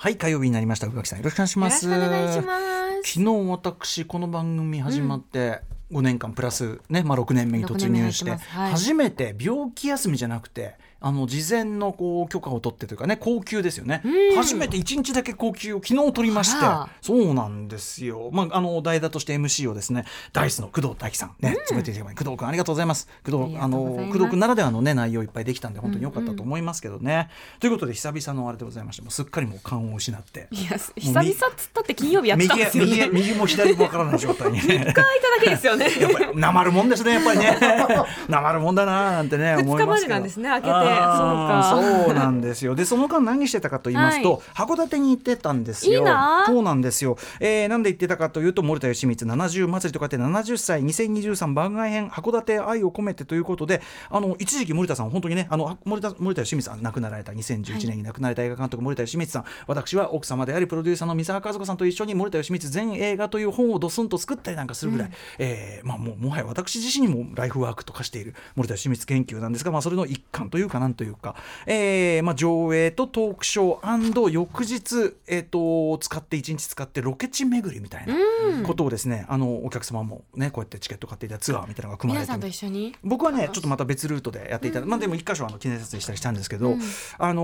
はい火曜日になりました。宇垣さんよろしくお願いします。よろしくお願いします。昨日私この番組始まって、5年間プラスね、まあ、6年目に突入して初めて病気休みじゃなくてあの事前のこう許可を取ってというかね高級ですよね、うん。初めて1日だけ高級を昨日取りまして。そうなんですよ、まあ、あの代打として MC をですねダイスの工藤大樹さん。ね詰めていただいて工藤君ありがとうございます。工藤あの工藤君ならではのね内容いっぱいできたんで本当に良かったと思いますけどね、ということで久々のあれでございましてもうすっかりもう勘を失って。いや久々っつったって金曜日やってたんですよ右ね。右右も左もわからない状態にね。一回いただけですよね。やっぱりなまるもんですねやっぱりね。なまるもんだななんてね思いますけどまでなんですね。開けてそうか。そうなんですよ。でその間何してたかと言いますと、はい。函館に行ってたんですよ。そうなんですよ、えーなんで行ってたかというと森田義満70祭りとかって70歳2023番外編函館愛を込めてということであの一時期森田さん本当にねあの森田森田義満さん亡くなられた2011年に亡くなられた映画監督森田義満さん。私は奥様でありプロデューサーの三沢和子さんと一緒に森田義満全映画という本をドスンと作ったりなんかするぐらい、えーまあもうもはや私自身にもライフワークと化している森田義満研究なんですが、まあ、それの一環というかなんというか、えーまあ、上映とトークショー翌日、えー、と使って一日使ってロケ地巡りみたいなことをですね、あのお客様もねこうやってチケット買っていたツアーみたいなのが組まれて皆さんと一緒に？僕はねちょっとまた別ルートでやっていた。だ、まあでも一箇所あの記念撮影したりしたんですけど、あの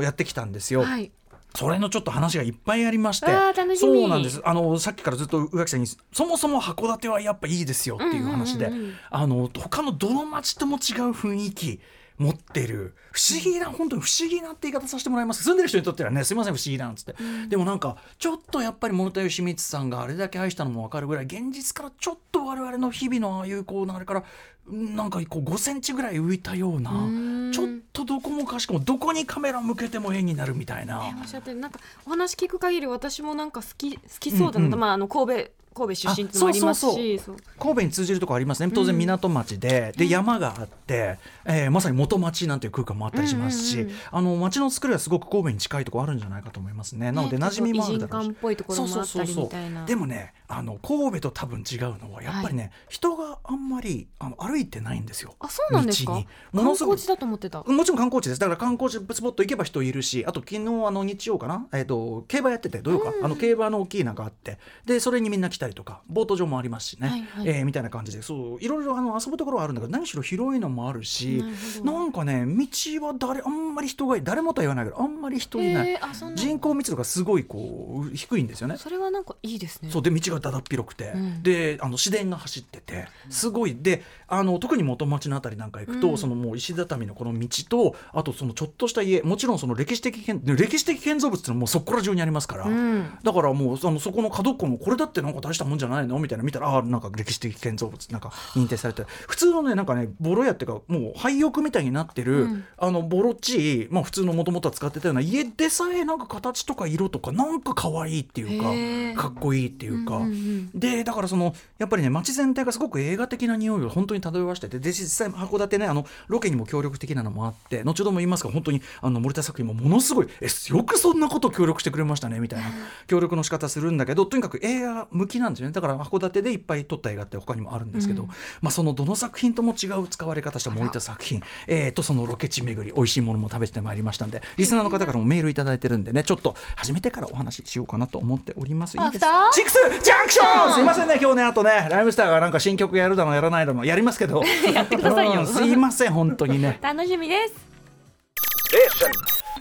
ーやってきたんですよ。はい。それのちょっと話がいっぱいありまして。あー楽しみ。そうなんです。あのさっきからずっと宇垣さんにそもそも函館はやっぱいいですよっていう話で、うんうんうんうん。あの他のどの町とも違う雰囲気持ってる。不思議な本当に不思議なって言い方させてもらいます。住んでる人にとってはねすいません不思議なんつって、でもなんかちょっとやっぱり物田義満さんがあれだけ愛したのも分かるぐらい現実からちょっと我々の日々のああいうこう流れからなんかこう5センチぐらい浮いたようなーん。ちょっとどこもかしこもどこにカメラ向けても絵になるみたいな。おっしゃってるなんかお話聞く限り私もなんか好き好きそうだなと、うんうん。まああの神戸神戸出身もありますしそう神戸に通じるとこありますね。当然港町で,、で山があって、えーまさに元町なんていう空間もあったりしますし、うんうんうん。あの町の作りはすごく神戸に近いところあるんじゃないかと思いますね。なのでね馴染みもあるだろうし。ちょっと異人館っぽいところもあったりみたいな。でもねあの神戸と多分違うのはやっぱりね、人があんまりあの歩いてないんですよ。あそうなんですか？観のすごく。光地だと思ってた。もちろん観光地です。だから観光地スポット行けば人いるしあと昨日あの日曜かな、えー、と競馬やってて土曜か、あの競馬の大きいなんかあってでそれにみんな来たりとかボート場もありますしね、はいはい。えーみたいな感じで。そういろいろあの遊ぶところはあるんだけど何しろ広いのもあるしなんかね道は誰あんまり人がい誰もとは言わないけどあんまり人いない、えーあそんな。人口密度がすごいこう低いんですよね。それはなんかいいですね。そうで道がだだっ広くて、うん。であの市電が走ってて。すごい。であの特に元町のあたりなんか行くと、うん。そのもう石畳のこの道とあとそのちょっとした家。もちろんその歴史的建で歴史的建造物っていうのはもうそこら中にありますから、うん。だからもうあのそこの角っこもこれだってなんか大したもんじゃないの？みたいな見たらあーなんか歴史的建造物なんか認定されて。普通のねなんかねボロ屋っていうかもう廃屋みたいになってる、うん。あのボロっちい、まあ、普通のもともとは使ってたような家でさえなんか形とか色とかなんか可愛いっていうかかっこいいっていうか。うんうん。うんでだからそのやっぱりね街全体がすごく映画的な匂いを本当に漂わしててで実際函館ねあのロケにも協力的なのもあって後ほども言いますが本当にあの森田作品もものすごいえよくそんなこと協力してくれましたねみたいな協力の仕方するんだけどとにかく映画向きなんですよね。だから函館でいっぱい撮った映画って他にもあるんですけど、うん。まあ、そのどの作品とも違う使われ方した森田作品、えー、とそのロケ地巡り美味しいものも食べてまいりましたんでリスナーの方からもメールいただいてるんでねちょっと初めてからお話ししようかなと思っております。いいですアフターシックス！ジャンクション！すいませんね今日ねあとね。ライムスターがなんか新曲やるだのやらないだの。やりますけどやってくださいよ。うんすいません本当にね。楽しみです。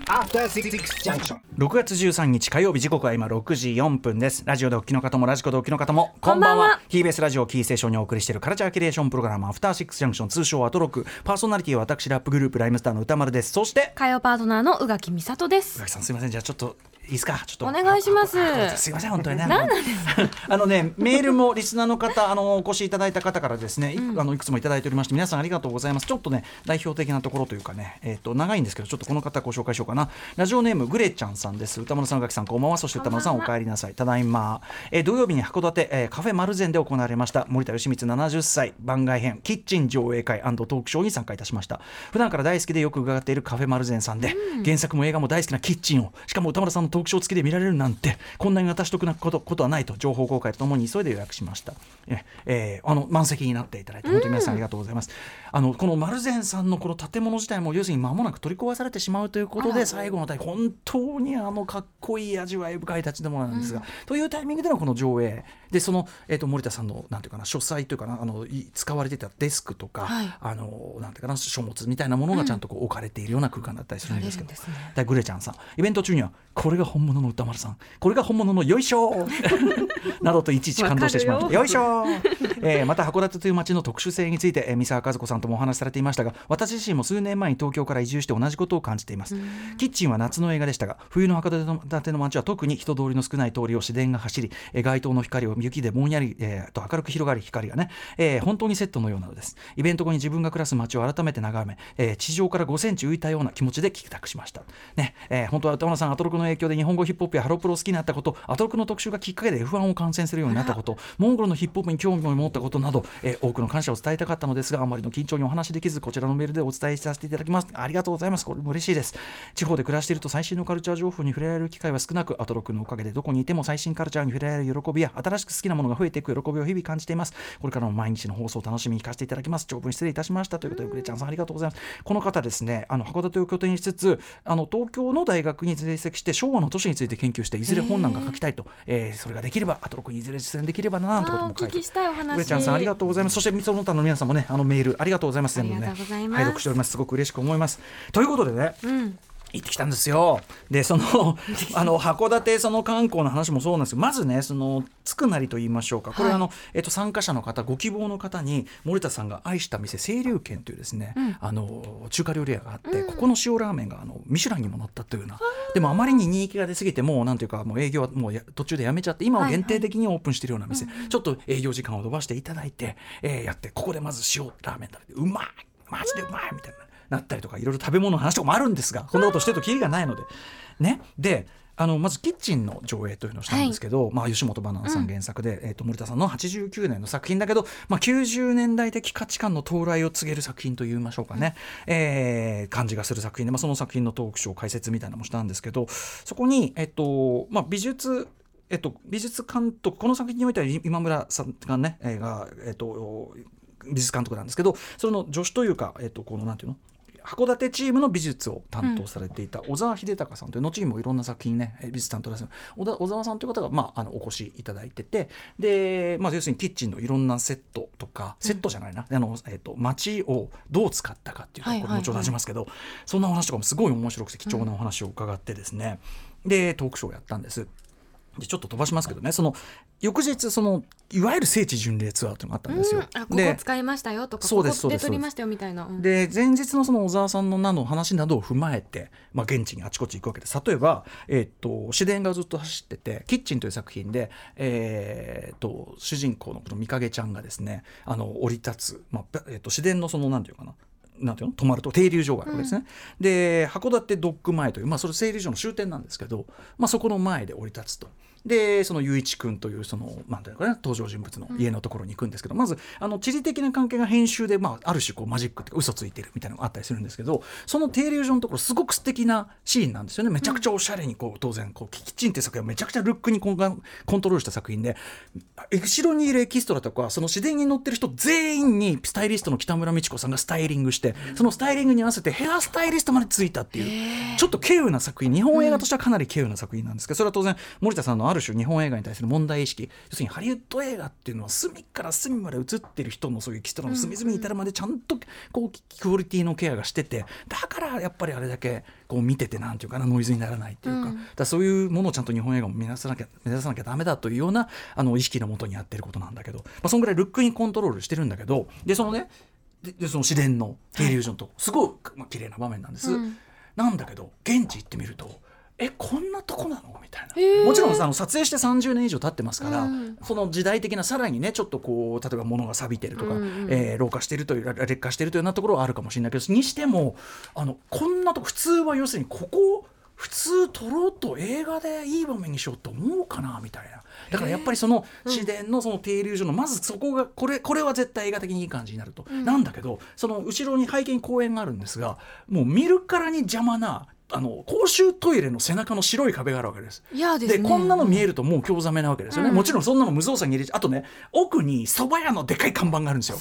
After Six Junction. 6月13日火曜日時刻は今6時4分です。ラジオでお聞きの方もラジコでお聞きの方もこんばんは。TBS ラジオキーステーションにお送りしているカルチャーキュレーションプログラムアフターシックスジャンクション通称アトロック。パーソナリティは私ラップグループライムスターの歌丸です。そして火曜パートナーの宇垣美里です。宇垣さんすいません。じゃあちょっといいですか？ちょっと。お願いします。すいません本当にね。何なんあのねメールもリスナーの方あのお越しいただいた方からですねい,、あのいくつもいただいておりまして皆さんありがとうございます。ちょっとね代表的なところというかねえっ、と長いんですけどちょっとこの方ご紹介しようかな。ラジオネームグレちゃんさんです。歌丸さん宇垣さんこんばんは。そして歌丸さんお帰りなさい。ただいま、えー土曜日に函館、えーカフェマルゼンで行われました。森田義満70歳。番外編キッチン上映会トークショーに参加いたしました。普段から大好きでよく伺っているカフェマルゼンさんで、原作も映画も大好きなキッチンをしかも歌丸さんのトークショー付きで見られるなんてこんなに私得なことことはないと情報公開とともに急いで予約しました。え、えーあの満席になっていただいて本当に皆さんありがとうございます、あのこのマルゼンさんのこの建物自体も要するに間もなく取り壊されてしまうということで最後の対本当にあのかっこいい味わい深い立ちどもなんですが、うん、というタイミングでのこの上映。でその、えーと、森田さんのなんていうかな書斎というかなあの使われてたデスクとか、はい、あのなんていうかな書物みたいなものがちゃんとこう置かれているような空間だったりするんですけど、うん、グレちゃんさん。イベント中にはこれが本物の歌丸さん。これが本物のよいしょ。などといちいち感動してしまう。よ。いしょ、えー、また函館という街の特殊性について、えー、三沢和子さんともお話しされていましたが私自身も数年前に東京から移住して同じことを感じています。キッチンは夏の映画でしたが冬の函館の街は特に人通りの少ない通りを市電が走り、えー、街灯の光を雪でぼんやり、えー、と明るく広がる光がね、えー、本当にセットのようなのです。イベント後に自分が暮らす街を改めて眺め、えー、地上から5センチ浮いたような気持ちで帰宅しました。ね、えー、本当は歌村さんアトロクの影響で日本語ヒップホップやハロプロを好きになったことアトロクの特集がきっかけで F1 を観戦するようになったことモンゴルのヒップホップに興味を持ったことなど、えー、多くの感謝を伝えたかったのですがあまりの緊張にお話できずこちらのメールでお伝えさせていただきます。ありがとうございます。これも嬉しいです。地方で暮らしていると最新のカルチャー情報に触れられる機会は少なくアトロクのおかげでどこにいても最新カルチャーに触れられる喜びや新しく好きなものが増えていく喜びを日々感じています。これからも毎日の放送を楽しみに聞かせていただきます。長文失礼いたしました。ということでグレちゃんさんありがとうございますこの方ですね。あの函館を拠点にしつつあの東京の大学に在籍して昭和の都市について研究していずれ本なんか書きたいと、えー、それができればアトロクにいずれ実践できればななんてことも書いてグレちゃんさんありがとうございます。そしてその他の皆さんもねあのメールありがとうございます。全部ね拝読しております。すごく嬉しく思います。ということでね、うん行ってきたんですよ。で、その、あの、函館その観光の話もそうなんですけど、まずね、その、つくなりと言いましょうか。これ、はい、あの、えっと、参加者の方、ご希望の方に、森田さんが愛した店、清流軒というですね、うん、あの、中華料理屋があって、うん、ここの塩ラーメンが、あの、ミシュランにも載ったというような、でもあまりに人気が出過ぎて、もう、なんていうか、もう営業はもう途中でやめちゃって、今は限定的にオープンしているような店、はいはい、ちょっと営業時間を延ばしていただいて、えー、やって、ここでまず塩ラーメン食べて、うまい。マジでうまいみたいな。なったりとかいろいろ食べ物の話とかもあるんですがこんなことしてるときりがないので。ね、であのまずキッチンの上映というのをしたんですけど、はい、まあ、吉本ばなナさん原作で、うん、えー、と森田さんの89年の作品だけど、まあ、90年代的価値観の到来を告げる作品といいましょうかね、うん、えー、感じがする作品で、まあ、その作品のトークショー解説みたいなのもしたんですけどそこに、えっとまあ、美術えっと、美術監督この作品においては今村さんがね、えー、が、えっと、美術監督なんですけどその助手というか、えっと、このなんていうの？函館チームの美術を担当されていた小沢秀隆さんという後にもいろんな作品ね美術担当です小沢さんという方が、まあ、あのお越しいただいててで、まあ、要するにキッチンのいろんなセットとかセットじゃないな、あのえーと、街をどう使ったかっていうところ後ほど話しますけど、そんなお話とかもすごい面白くて貴重なお話を伺ってですね、でトークショーをやったんです。でちょっと飛ばしますけどね。その翌日そのいわゆる聖地巡礼ツアーっていうのがあったんですよ。うん、あここ使いましたよとかそうですここで撮りましたよみたいな。うん、で前日のその小沢さんの名の話などを踏まえて、まあ、現地にあちこち行くわけです。例えば、えー、っと市電がずっと走ってて「キッチン」という作品で、えー、っと主人公のこの三影ちゃんがですねあの降り立つ、まあえー、っと市電のそのなんていうかななんていうの？泊まると停留所があるわけですね、うん、で函館ドッグ前という、まあ、それ停留所の終点なんですけど、まあ、そこの前で降り立つと。でその雄一君というそのなんていうかね登場人物の家のところに行くんですけど、うん、まずあの地理的な関係が編集で、まあ、ある種こうマジックっていうか嘘ついてるみたいなのがあったりするんですけどその停留所のところすごく素敵なシーンなんですよね。めちゃくちゃおしゃれにこう当然こうキッチンっていう作品はめちゃくちゃルックにコンコントロールした作品で後ろにいるエキストラとかその自然に乗ってる人全員にスタイリストの北村美智子さんがスタイリングしてそのスタイリングに合わせてヘアスタイリストまでついたっていうちょっと稀有な作品。日本映画としてはかなり稀有な作品なんですけどそれは当然森田さんのある種日本映画に対対する問題意識。要するにハリウッド映画っていうのは隅から隅まで映ってる人のそういうキストラの隅々に至るまでちゃんとこうクオリティのケアがしててだからやっぱりあれだけこう見ててなんていうかなノイズにならないっていうか,、だそういうものをちゃんと日本映画も目指さなきゃ目指さなきゃダメだというようなあの意識のもとにやってることなんだけど、まあ、そんぐらいルックにコントロールしてるんだけど。でそのねでその自然の停留所のとこ、すごい、まあ綺麗な場面なんです、うん、なんだけど現地行ってみるとえこんなとこなの？みたいな。もちろんあの撮影して30年以上経ってますから、うん、その時代的なさらにねちょっとこう例えば物が錆びてるとか、うん、えー、老化してるという劣化してるというようなところはあるかもしれないけどにしてもあのこんなとこ普通は要するにここ普通撮ろうと映画でいい場面にしようと思うかなみたいな。だからやっぱりその市電のその停留所のまずそこがこれこれは絶対映画的にいい感じになると、うん、なんだけどその後ろに背景に公園があるんですがもう見るからに邪魔なあの公衆トイレの背中の白い壁があるわけです。いやですね。こんなの見えるともう興ざめなわけですよね、うん。もちろんそんなの無造作に入れちゃあとね奥に蕎麦屋のでかい看板があるんですよ。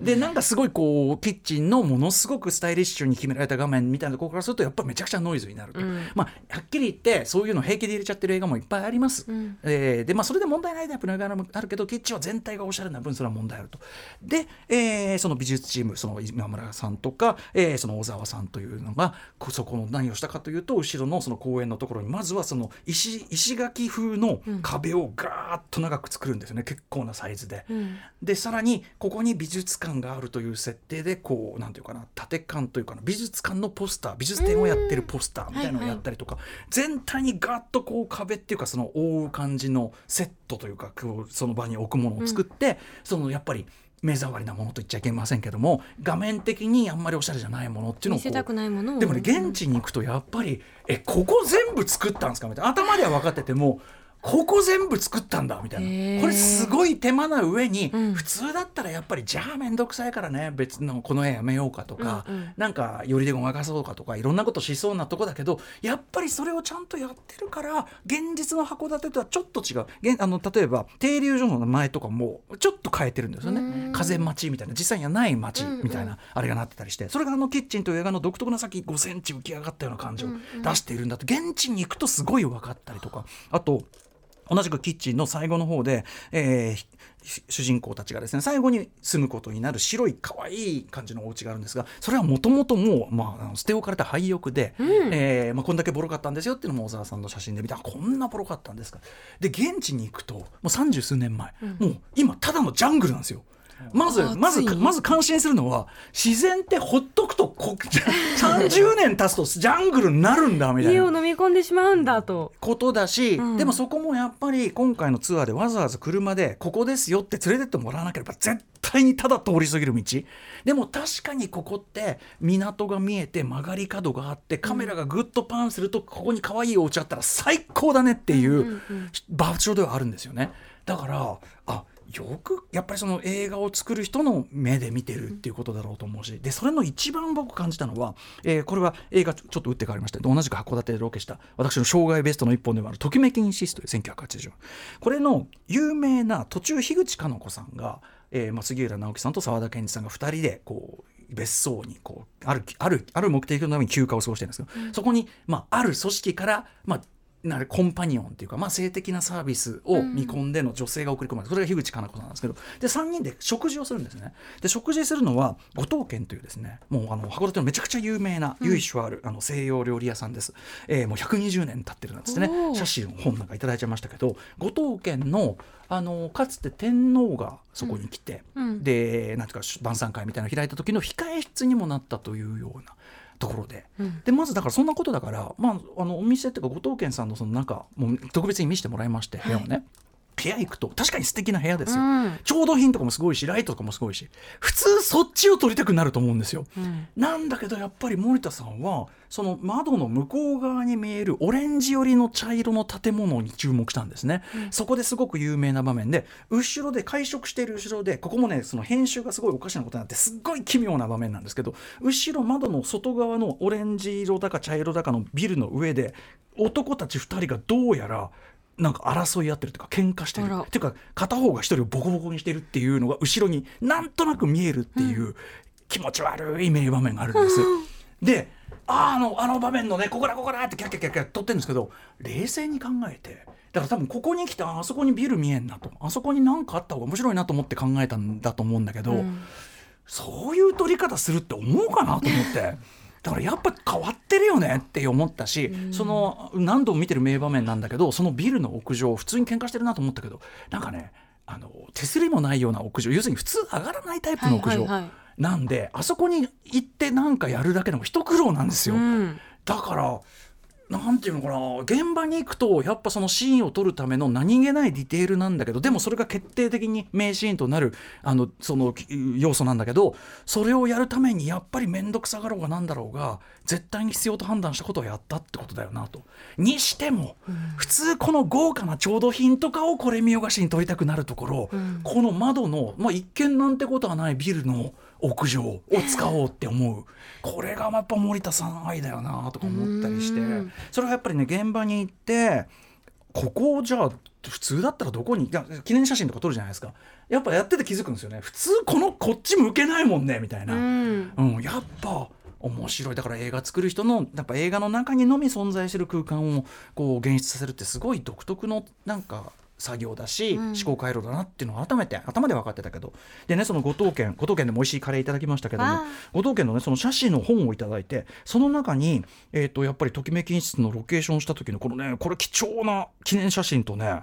でなんかすごいこうキッチンのものすごくスタイリッシュに決められた画面みたいなところからするとやっぱめちゃくちゃノイズになると、う。ん。まあはっきり言ってそういうの平気で入れちゃってる映画もいっぱいあります、うん。えーでまあそれで問題ないタイプの映画もあるけどキッチンは全体がおしゃれな分それは問題あると。で、えーその美術チームその今村さんとか、えーその小沢さんというのがこそこの何をしたかというと後ろのその公園のところにまずはその石石垣風の壁をガーッと長く作るんですよね、結構なサイズで。うん。でさらにここに美術館があるという設定でこうなんていうかな縦館というかな美術館のポスター美術展をやってるポスターみたいなのをやったりとか、全体にガッとこう壁っていうかその覆う感じのセットというかこうその場に置くものを作って、そのやっぱり目障りなものと言っちゃいけませんけども画面的にあんまりおしゃれじゃないものっていうのを見せたくないものをでもね現地に行くとやっぱり「えここ全部作ったんですか?」みたいな頭では分かってても。ここ全部作ったんだみたいな。これすごい手間な上に、うん。普通だったらやっぱりじゃあ面倒くさいからね別のこの絵やめようかとか、うんうん。なんかよりでごまかそうかとかいろんなことしそうなとこだけどやっぱりそれをちゃんとやってるから現実の函館とはちょっと違う。現あの例えば停留所の名前とかもちょっと変えてるんですようねん。風町みたいな。実際にはない町みたいな、うんあれがなってたりして。それがあのキッチンという映画の独特な先5センチ浮き上がったような感じを出しているんだと。現地に行くとすごい分かったりとか。あと同じくキッチンの最後の方で、えーひ主人公たちがですね最後に住むことになる白い可愛い感じのお家があるんですがそれはもともともう、まあ捨て置かれた廃屋で、えーまあ、こんだけボロかったんですよっていうのも小沢さんの写真で見てあこんなボロかったんですか。で現地に行くともう三十数年前、もう今ただのジャングルなんですよ。まずあまずまず感心するのは自然ってほっとくとこ30年経つとジャングルになるんだみたいな。家を飲み込んでしまうんだと。ことだし、うん。でもそこもやっぱり今回のツアーでわざわざ車でここですよって連れてってもらわなければ絶対にただ通り過ぎる道。でも確かにここって港が見えて曲がり角があってカメラがぐっとパンするとここに可愛いお家あったら最高だねっていう場所ではあるんですよね。だからあよくやっぱりその映画を作る人の目で見てるっていうことだろうと思うしでそれの一番僕感じたのは、えーこれは映画ちょっと打って変わりまして同じく函館でロケした私の生涯ベストの一本でもある「ときめきインシス」という1980これの有名な途中樋口かの子さんが、えーまあ、杉浦直樹さんと沢田研二さんが2人でこう別荘にこうあるあるある目的のために休暇を過ごしてるんですけど、そこに、まあ、ある組織から、まあ、なるコンパニオンっていうか、まあ、性的なサービスを見込んでの女性が送り込まれる、それが樋口かな子さんなんですけど。で3人で食事をするんですね。で食事するのは五島軒というですねもうあの函館のめちゃくちゃ有名な由緒ある、あの西洋料理屋さんです、えーもう120年経ってるなんですね。写真の本なんかいただいちゃいましたけど五島軒のあのかつて天皇がそこに来て、うん。でなんていうか晩餐会みたいなのを開いた時の控え室にもなったというようなところで、うん。でまずだからそんなことだから、まあ、あのお店っていうか後藤健さんのそのなんかもう特別に見せてもらいまして部屋をね、部屋行くと確かに素敵な部屋ですよ、うん。調度品とかもすごいしライトとかもすごいし普通そっちを撮りたくなると思うんですよ。うん。なんだけどやっぱり森田さんはその窓の向こう側に見えるオレンジ寄りの茶色の建物に注目したんですね、そこですごく有名な場面で後ろで会食している後ろでここもねその編集がすごいおかしなことになってすっごい奇妙な場面なんですけど後ろ窓の外側のオレンジ色だか茶色だかのビルの上で男たち2人がどうやらなんか争い合ってるというか喧嘩してる。っていうか片方が一人をボコボコにしてるっていうのが後ろになんとなく見えるっていう気持ち悪い名場面があるんです。でああのあの場面のねここだここだってキャッキャッキャッキャッ撮ってるんですけど冷静に考えてだから多分ここに来たあそこにビル見えんなと。あそこに何かあった方が面白いなと思って考えたんだと思うんだけど、うん。そういう撮り方するって思うかなと思って。だからやっぱ変わってるよねって思ったし、その何度も見てる名場面なんだけどそのビルの屋上普通に喧嘩してるなと思ったけどなんかねあの手すりもないような屋上要するに普通上がらないタイプの屋上、なんであそこに行ってなんかやるだけでも一苦労なんですよ。うん。だからなんていうのかな現場に行くとやっぱそのシーンを撮るための何気ないディテールなんだけどでもそれが決定的に名シーンとなるあのその要素なんだけどそれをやるためにやっぱり面倒くさがろうがなんだろうが絶対に必要と判断したことをやったってことだよなと。にしても、普通この豪華な調度品とかをこれ見よがしに撮りたくなるところ、うんこの窓の、まあ、一見なんてことはないビルの屋上を使おうって思う。これがやっぱ森田さん愛だよなとか思ったりして。うん。それはやっぱりね現場に行ってここをじゃあ普通だったらどこに記念写真とか撮るじゃないですか。やっぱやってて気づくんですよね。普通このこっち向けないもんねみたいな。うん。うん、やっぱ面白い。だから映画作る人のやっぱ映画の中にのみ存在してる空間をこう現出させるってすごい独特のなんか作業だし、うん。思考回路だなっていうのを改めて頭で分かってたけど。でねその五島県五島県でも美味しいカレーいただきましたけども五島県のねその写真の本をいただいてその中に、えー、とやっぱりときめき室のロケーションした時のこのねこれ貴重な記念写真とね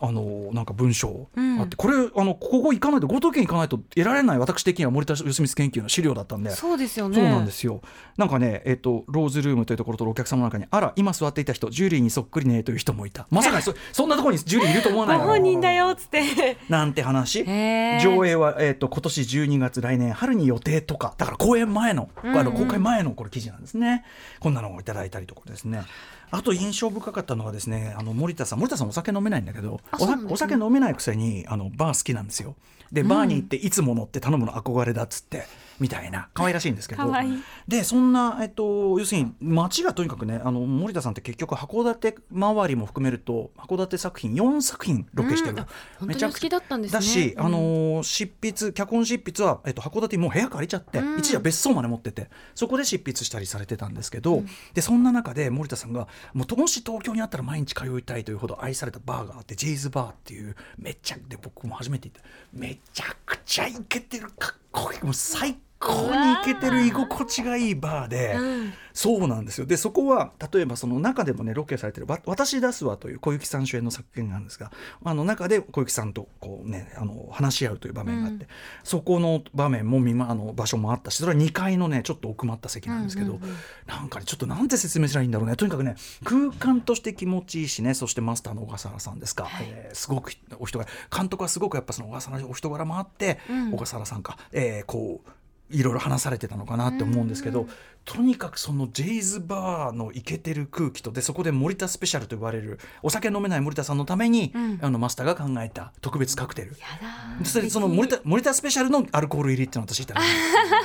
あのなんか文章。うん。あって、これあのここ行かないと五島県行かないと得られない私的には森田義満研究の資料だったんで。そうですよね。そうなんですよ。なんかね、えっ、と、ローズルームというところとお客様の中に、あら、今座っていた人、ジュリーにそっくりねという人もいた。まさかそそんなところにジュリーいると思わないご本人だよっつって。なんて話。上映は、えっと今年12月来年春に予定とか。だから公演前の、あの公開前のこれ記事なんですね。こんなのをいただいたりとかですねあと印象深かったのはですねあの森田さん森田さんお酒飲めないんだけどね。お酒飲めないくせにあのバー好きなんですよ。でバーに行っていつものって頼むの憧れだっつってみたいな可愛らしいんですけど。でそんな、えっと、要するに街がとにかくねあの森田さんって結局函館周りも含めると函館作品4作品ロケしてる、うん。あ本当にお好きだったんですね。だし、うん。あのー執筆脚本執筆は、えっと、函館にもう部屋借りちゃって、うん。一時は別荘まで持っててそこで執筆したりされてたんですけど、でそんな中で森田さんがもうもし東京にあったら毎日通いたいというほど愛されたバーがあってジェイズバーっていうめっちゃで僕も初めて行っためちゃくちゃイケてるかっこいいもう最高にイケてる居心地がいいバーで。うん。そうなんですよ。でそこは例えばその中でもねロケされてる「わ私出すわ」という小雪さん主演の作品なんですがあの中で小雪さんとこう、ね、あの話し合うという場面があって、うん。そこの場面も見、ま、あの場所もあったしそれは2階のねちょっと奥まった席なんですけど、うんうんうん。なんかねちょっとなんて説明したらいいんだろうね。とにかくね空間として気持ちいいしねそしてマスターの小笠原さんですか、えーすごくお人柄監督はすごくやっぱその小笠原お人柄もあって、うん。小笠原さんか、えーこういろいろ話されてたのかなって思うんですけど、とにかくそのジェイズバーのイケてる空気とでそこで森田スペシャルと呼ばれるお酒飲めない森田さんのために、うん。あのマスターが考えた特別カクテル。やだそれその森田森田スペシャルのアルコール入りっていうのを私言ったら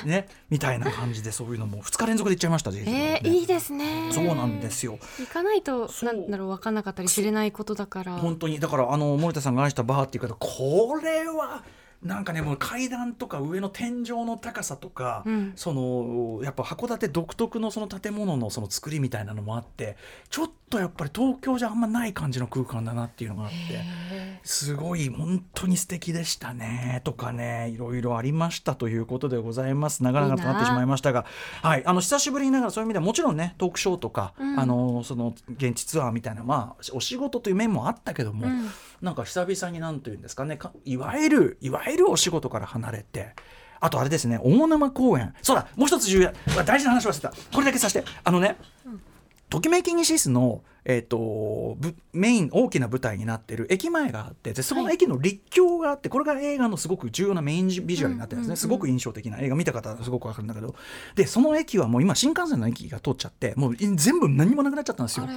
ね。みたいな感じでそういうのも2日連続で行っちゃいましたジェイズバーね。えー、いいですね。そうなんですよ。行かないとなんだろう分かんなかったり知れないことだから。本当に。だからあの森田さんが愛したバーっていう方これはなんかねもう階段とか上の天井の高さとか、うん。そのやっぱ函館独特のその建物のその作りみたいなのもあってちょっとやっぱり東京じゃあんまない感じの空間だなっていうのがあって。へすごい本当に素敵でしたねとかねいろいろありましたということでございます。長々となってしまいましたがはいあの久しぶりにながらそういう意味ではもちろんねトークショーとか、うん。あのその現地ツアーみたいなまあお仕事という面もあったけども、うん。なんか久々になんというんですかねかいわゆるいわゆるお仕事から離れてあとあれですね大沼公園。そうだもう一つ重要大事な話忘れた。これだけさせて。あのね、ときめき西スの、えー、とぶメイン大きな舞台になってる駅前があってでそこの駅の立教があってこれが映画のすごく重要なメインビジュアルになってるんですね、すごく印象的な映画。見た方はすごくわかるんだけど。でその駅はもう今新幹線の駅が通っちゃってもう全部何もなくなっちゃったんですよ。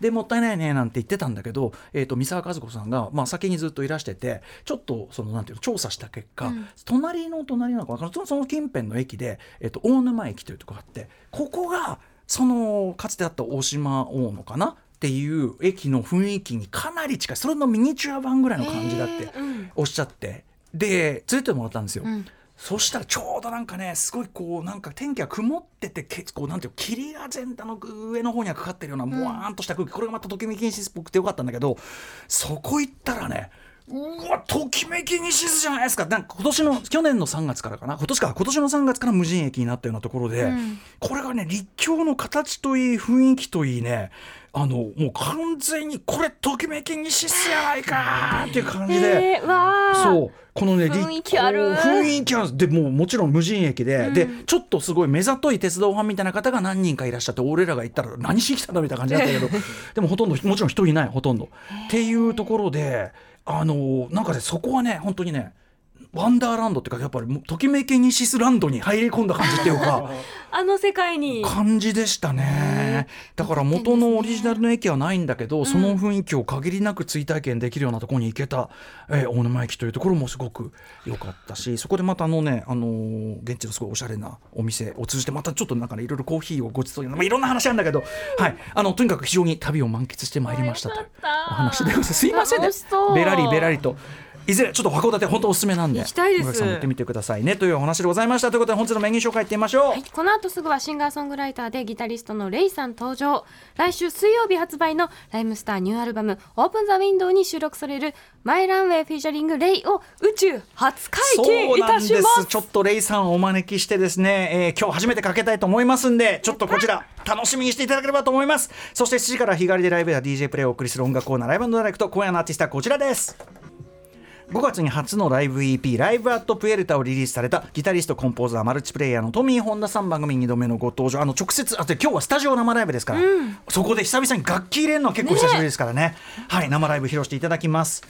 でもったいないねなんて言ってたんだけど、えー、と三沢和子さんが、まあ、先にずっといらしててちょっとそのなんていうの調査した結果、うん。隣の隣なのかその近辺の駅で、えー、と大沼駅というところがあってここがそのかつてあった大島大野かなっていう駅の雰囲気にかなり近い。それのミニチュア版ぐらいの感じだっておっしゃって。で連れてもらったんですよ。うん。そしたらちょうどなんかねすごいこうなんか天気が曇ってて結構なんていうの霧が全体の上の方にはかかってるようなもわーんとした空気、これがまたときめきにしっぽくてよかったんだけどそこ行ったらねうわときめきにしずじゃないですか。なんか今年の去年の3月からかな。今年か。今年の3月から無人駅になったようなところで、うん。これがね立教の形といい雰囲気といいねあのもう完全にこれときめきにしすやないかっていう感じで。えー、そう。このね雰囲気ある。立雰囲気ある。んでもうもちろん無人駅で、うん。でちょっとすごい目ざとい鉄道ファンみたいな方が何人かいらっしゃって俺らが行ったら何しに来たんだみたいな感じだったけど でもほとんどもちろん人いないほとんど。っていうところであのなんかねそこはね本当にねワンダーランドっていうかやっぱりもうときめきニシスランドに入り込んだ感じっていうか あの世界に。感じでしたね。だから元のオリジナルの駅はないんだけど、その雰囲気を限りなく追体験できるようなところに行けた、えー大沼駅というところもすごく良かったしそこでまたあのね、あのー現地のすごいおしゃれなお店を通じてまたちょっとなんかねいろいろコーヒーをごちそうになまあ、いろんな話あるんだけど、はい、あのとにかく非常に旅を満喫してまいりましたというお話でございます。すいませんね。ベラリベラリと。いずれちょっと函館本当おすすめなんで行きたいです。さんも行ってみてくださいね。というお話でございました。ということで本日のメニュー紹介いってみましょう、はい、この後すぐはシンガーソングライターでギタリストのレイさん登場。来週水曜日発売のライムスターニューアルバム「Open The Window」に収録される「My Runway featuring Rei」を宇宙初解禁いたしそうますなんです。ちょっとレイさんをお招きしてですね、えー今日初めてかけたいと思いますんでちょっとこちら楽しみにしていただければと思います。そして7時から日帰りでライブや DJ プレイをお送りする音楽コーナー Live Direct 今夜のアーティストはこちらです5月に初のライブ EP「Live at Puerta」をリリースされたギタリストコンポーザーマルチプレイヤーのトミー・ホンダさん番組2度目のご登場あの直接あと今日はスタジオ生ライブですから、そこで久々に楽器入れるのは結構久しぶりですからね。はい生ライブ披露していただきます。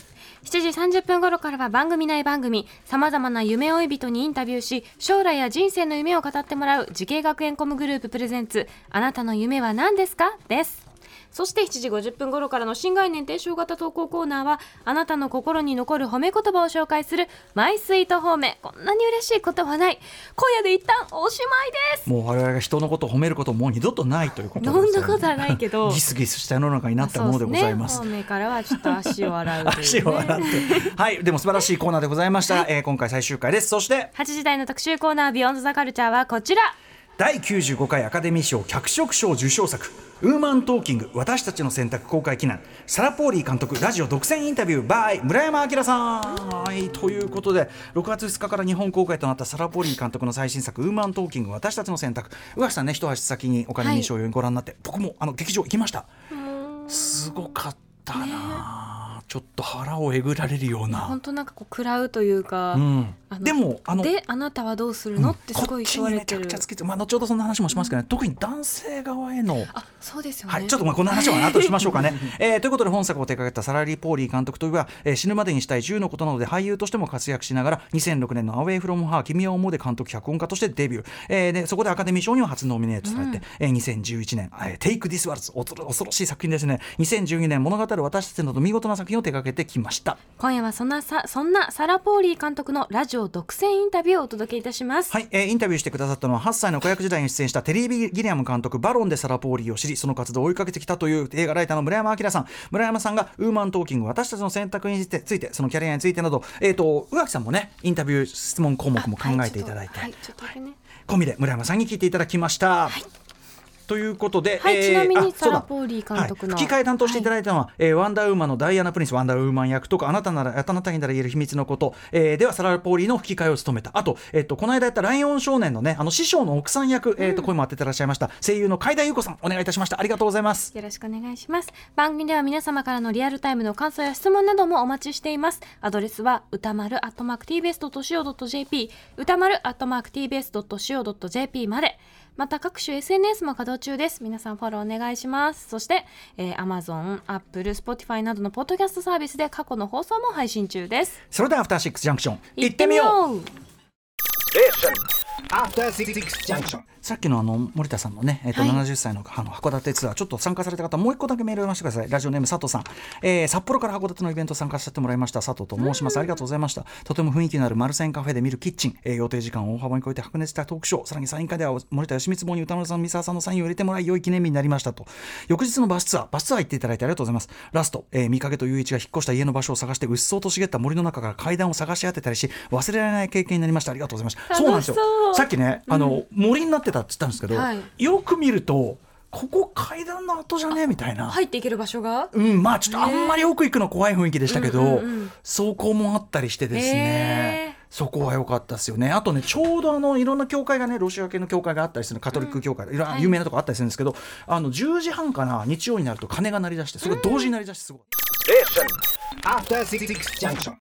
7時30分頃からは番組内番組さまざまな夢追い人にインタビューし将来や人生の夢を語ってもらう滋慶学園 COM グループプレゼンツあなたの夢は何ですか？ですそして7時50分頃からの新概念提唱型投稿コーナーはあなたの心に残る褒め言葉を紹介するマイスイート褒め。こんなに嬉しいことはない。今夜で一旦おしまいです。もう我々が人のことを褒めることもう二度とないということですね。んなことはないけど。ギスギスした世の中になったものでございます。ね。方面からはちょっと足を洗うね、足を洗って。はいでも素晴らしいコーナーでございました、えー今回最終回です。そして8時台の特集コーナービヨンドザカルチャーはこちら第95回アカデミー賞脚色賞受賞作ウーマントーキング私たちの選択公開記念サラ・ポーリー監督ラジオ独占インタビュー by 村山明さん。はいということで6月2日から日本公開となったサラ・ポーリー監督の最新作ウーマントーキング私たちの選択。宇垣さんね一足先にお金に賞をご覧になって、僕もあの劇場行きました。すごかったな、ちょっと腹をえぐられるような。本当なんかこう食らうというか、うん。でもあのであなたはどうするの、ってすごい言われてる。こっちにめちゃくちゃつけて、まあ、後ほどそんな話もしますけどね、特に男性側への。あそうですよね、はい、ちょっとまあこの話は後でしましょうかね。えーということで本作を手掛けたサラリー・ポーリー監督といえば、えー死ぬまでにしたい10のことなどで俳優としても活躍しながら2006年の「アウェイ・フロム・ハー君は思う」で監督脚本家としてデビュー、えーでそこでアカデミー賞には初ノミネートされて、えー2011年「えー、Take This World」恐ろ恐ろしい作品ですね。2012年物語る私たちなど見事な作品を手掛けてきました。今夜はそんなさそんなサラ・ポーリー監督のラジオ独占インタビューをお届けいたします、はい、えーインタビューしてくださったのは8歳の子役時代に出演したテリー・ギリアム監督バロンでサラ・ポーリーを知りその活動を追いかけてきたという映画ライターの村山明さん。村山さんがウーマントーキング私たちの選択についてそのキャリアについてなど、えー、と宇垣さんもねインタビュー質問項目も考えていただいて、はい込みで村山さんに聞いていただきました。ということで、はいちなみにサラポーリー監督のはい。吹き替え担当していただいたのは、えーワンダーウーマンのダイアナ・プリンスワンダーウーマン役とかあなたならあなたになら言える秘密のこと、えーではサラ・ポーリーの吹き替えを務めた。あと,、えっとこの間やった「ライオン少年」のねあの師匠の奥さん役、えーと声も当ててらっしゃいました。声優の海田優子さんお願いいたしました。ありがとうございます。よろしくお願いします。番組では皆様からのリアルタイムの感想や質問などもお待ちしています。アドレスは歌丸 atmarktbs.co.jp 歌丸 atmarktbs.co.jp までまた各種 SNS も稼働中です。皆さんフォローお願いします。そして、えー、Amazon、Apple、Spotify などのポッドキャストサービスで過去の放送も配信中です。それではアフターシックスジャンクション行ってみよう。After Six Junction. さっきのあの森田さんのね、えっとはい。70歳のあの函館ツアーちょっと参加された方もう一個だけメールを読ませてくださいラジオネーム佐藤さん、えー札幌から函館のイベント参加させてもらいました。佐藤と申します。ありがとうございました。とても雰囲気のあるマルセンカフェで見るキッチン、えー予定時間を大幅に超えて白熱したトークショー。さらにサイン会では森田義満棒に歌丸さん三沢さんのサインを入れてもらい良い記念日になりましたと。翌日のバスツアーバスツアー行っていただいてありがとうございます。ラスト、えー、見かけと雄一が引っ越した家の場所を探してうっそうと茂った森の中から階段を探し当てたりし忘れられない経験になりました。ありがとうございましたそうなんですよ。さっきねあの、森になってたって言ったんですけど、はい。よく見るとここ階段の跡じゃね？みたいな。入っていける場所が？うん、まあちょっとあんまり奥行くの怖い雰囲気でしたけど、うんうんうん走行もあったりしてですへねそこは良かったですよね。あとねちょうどあのいろんな教会がねロシア系の教会があったりするカトリック教会、い。ろんい有名なとこあったりするんですけど、あの10時半かな日曜になると鐘が鳴り出してそれが同時に鳴り出してすごい。After Six Junction.